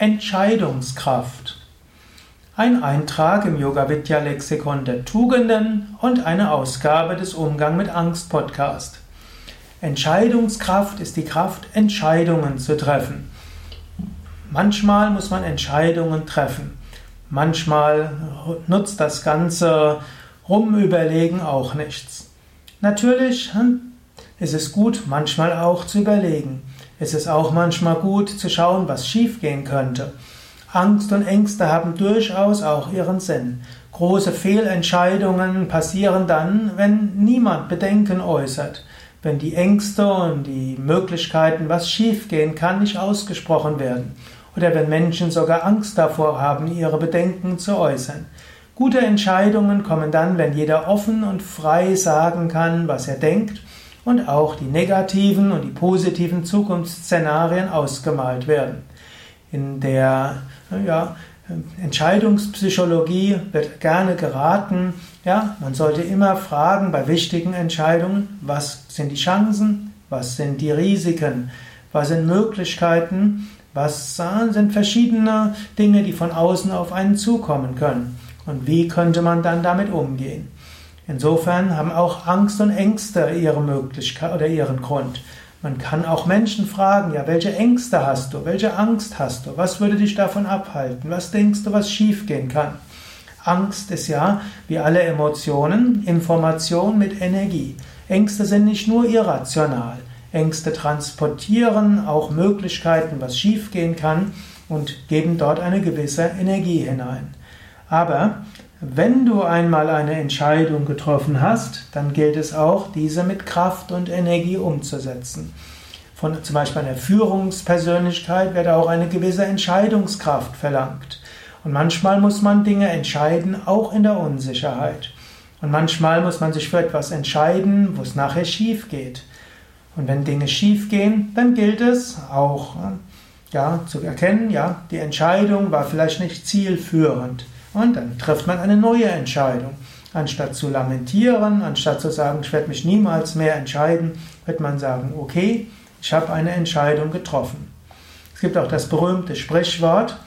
Entscheidungskraft. Ein Eintrag im Yoga Vidya Lexikon der Tugenden und eine Ausgabe des Umgang mit Angst Podcast. Entscheidungskraft ist die Kraft, Entscheidungen zu treffen. Manchmal muss man Entscheidungen treffen. Manchmal nutzt das ganze Rumüberlegen auch nichts. Natürlich hm, ist es gut, manchmal auch zu überlegen. Es ist auch manchmal gut zu schauen, was schiefgehen könnte. Angst und Ängste haben durchaus auch ihren Sinn. Große Fehlentscheidungen passieren dann, wenn niemand Bedenken äußert, wenn die Ängste und die Möglichkeiten, was schiefgehen kann, nicht ausgesprochen werden, oder wenn Menschen sogar Angst davor haben, ihre Bedenken zu äußern. Gute Entscheidungen kommen dann, wenn jeder offen und frei sagen kann, was er denkt und auch die negativen und die positiven Zukunftsszenarien ausgemalt werden. In der ja, Entscheidungspsychologie wird gerne geraten, ja, man sollte immer fragen bei wichtigen Entscheidungen, was sind die Chancen, was sind die Risiken, was sind Möglichkeiten, was sind verschiedene Dinge, die von außen auf einen zukommen können und wie könnte man dann damit umgehen. Insofern haben auch Angst und Ängste ihre Möglichkeit oder ihren Grund. Man kann auch Menschen fragen, ja, welche Ängste hast du? Welche Angst hast du? Was würde dich davon abhalten? Was denkst du, was schiefgehen kann? Angst ist ja, wie alle Emotionen, Information mit Energie. Ängste sind nicht nur irrational. Ängste transportieren auch Möglichkeiten, was schiefgehen kann und geben dort eine gewisse Energie hinein. Aber wenn du einmal eine Entscheidung getroffen hast, dann gilt es auch, diese mit Kraft und Energie umzusetzen. Von zum Beispiel einer Führungspersönlichkeit wird auch eine gewisse Entscheidungskraft verlangt. Und manchmal muss man Dinge entscheiden, auch in der Unsicherheit. Und manchmal muss man sich für etwas entscheiden, wo es nachher schief geht. Und wenn Dinge schief gehen, dann gilt es auch ja, zu erkennen, ja, die Entscheidung war vielleicht nicht zielführend. Und dann trifft man eine neue Entscheidung. Anstatt zu lamentieren, anstatt zu sagen, ich werde mich niemals mehr entscheiden, wird man sagen, okay, ich habe eine Entscheidung getroffen. Es gibt auch das berühmte Sprichwort,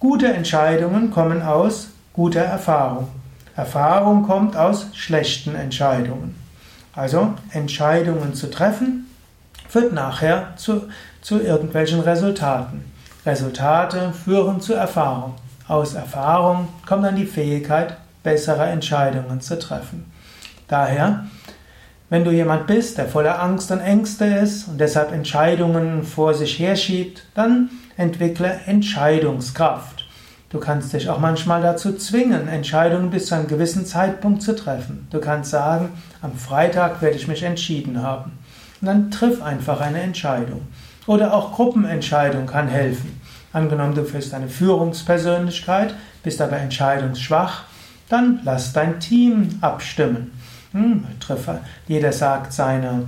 gute Entscheidungen kommen aus guter Erfahrung. Erfahrung kommt aus schlechten Entscheidungen. Also Entscheidungen zu treffen, führt nachher zu, zu irgendwelchen Resultaten. Resultate führen zu Erfahrung. Aus Erfahrung kommt dann die Fähigkeit, bessere Entscheidungen zu treffen. Daher, wenn du jemand bist, der voller Angst und Ängste ist und deshalb Entscheidungen vor sich herschiebt, dann entwickle Entscheidungskraft. Du kannst dich auch manchmal dazu zwingen, Entscheidungen bis zu einem gewissen Zeitpunkt zu treffen. Du kannst sagen, am Freitag werde ich mich entschieden haben. Und dann triff einfach eine Entscheidung. Oder auch Gruppenentscheidung kann helfen. Angenommen, du bist eine Führungspersönlichkeit, bist aber entscheidungsschwach, dann lass dein Team abstimmen. Hm, jeder sagt seine,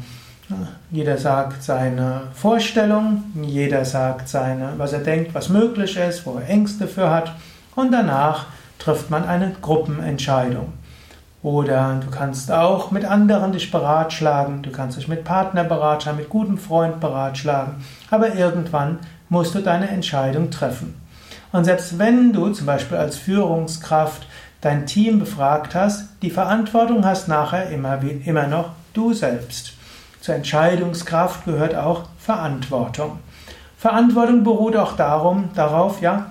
jeder sagt seine Vorstellung, jeder sagt seine, was er denkt, was möglich ist, wo er Ängste für hat, und danach trifft man eine Gruppenentscheidung. Oder du kannst auch mit anderen dich beratschlagen, du kannst dich mit Partner beratschlagen, mit gutem Freund beratschlagen, aber irgendwann musst du deine Entscheidung treffen. Und selbst wenn du zum Beispiel als Führungskraft dein Team befragt hast, die Verantwortung hast nachher immer, immer noch du selbst. Zur Entscheidungskraft gehört auch Verantwortung. Verantwortung beruht auch darum, darauf, ja,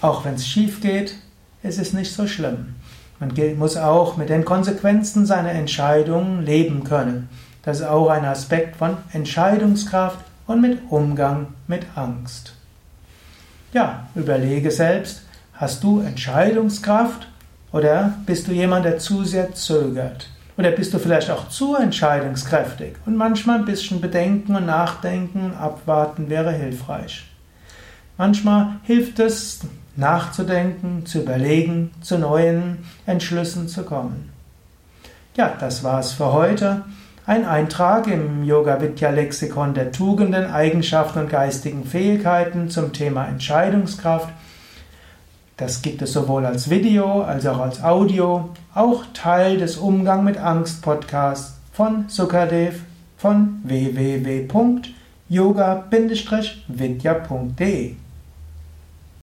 auch wenn es schief geht, ist es nicht so schlimm. Man muss auch mit den Konsequenzen seiner Entscheidungen leben können. Das ist auch ein Aspekt von Entscheidungskraft und mit Umgang mit Angst. Ja, überlege selbst, hast du Entscheidungskraft oder bist du jemand, der zu sehr zögert? Oder bist du vielleicht auch zu entscheidungskräftig? Und manchmal ein bisschen Bedenken und Nachdenken, Abwarten wäre hilfreich. Manchmal hilft es, nachzudenken, zu überlegen, zu neuen Entschlüssen zu kommen. Ja, das war's für heute. Ein Eintrag im Yoga Vidya Lexikon der Tugenden, Eigenschaften und geistigen Fähigkeiten zum Thema Entscheidungskraft. Das gibt es sowohl als Video als auch als Audio, auch Teil des Umgang mit Angst Podcasts von Sukadev von www.yoga-vidya.de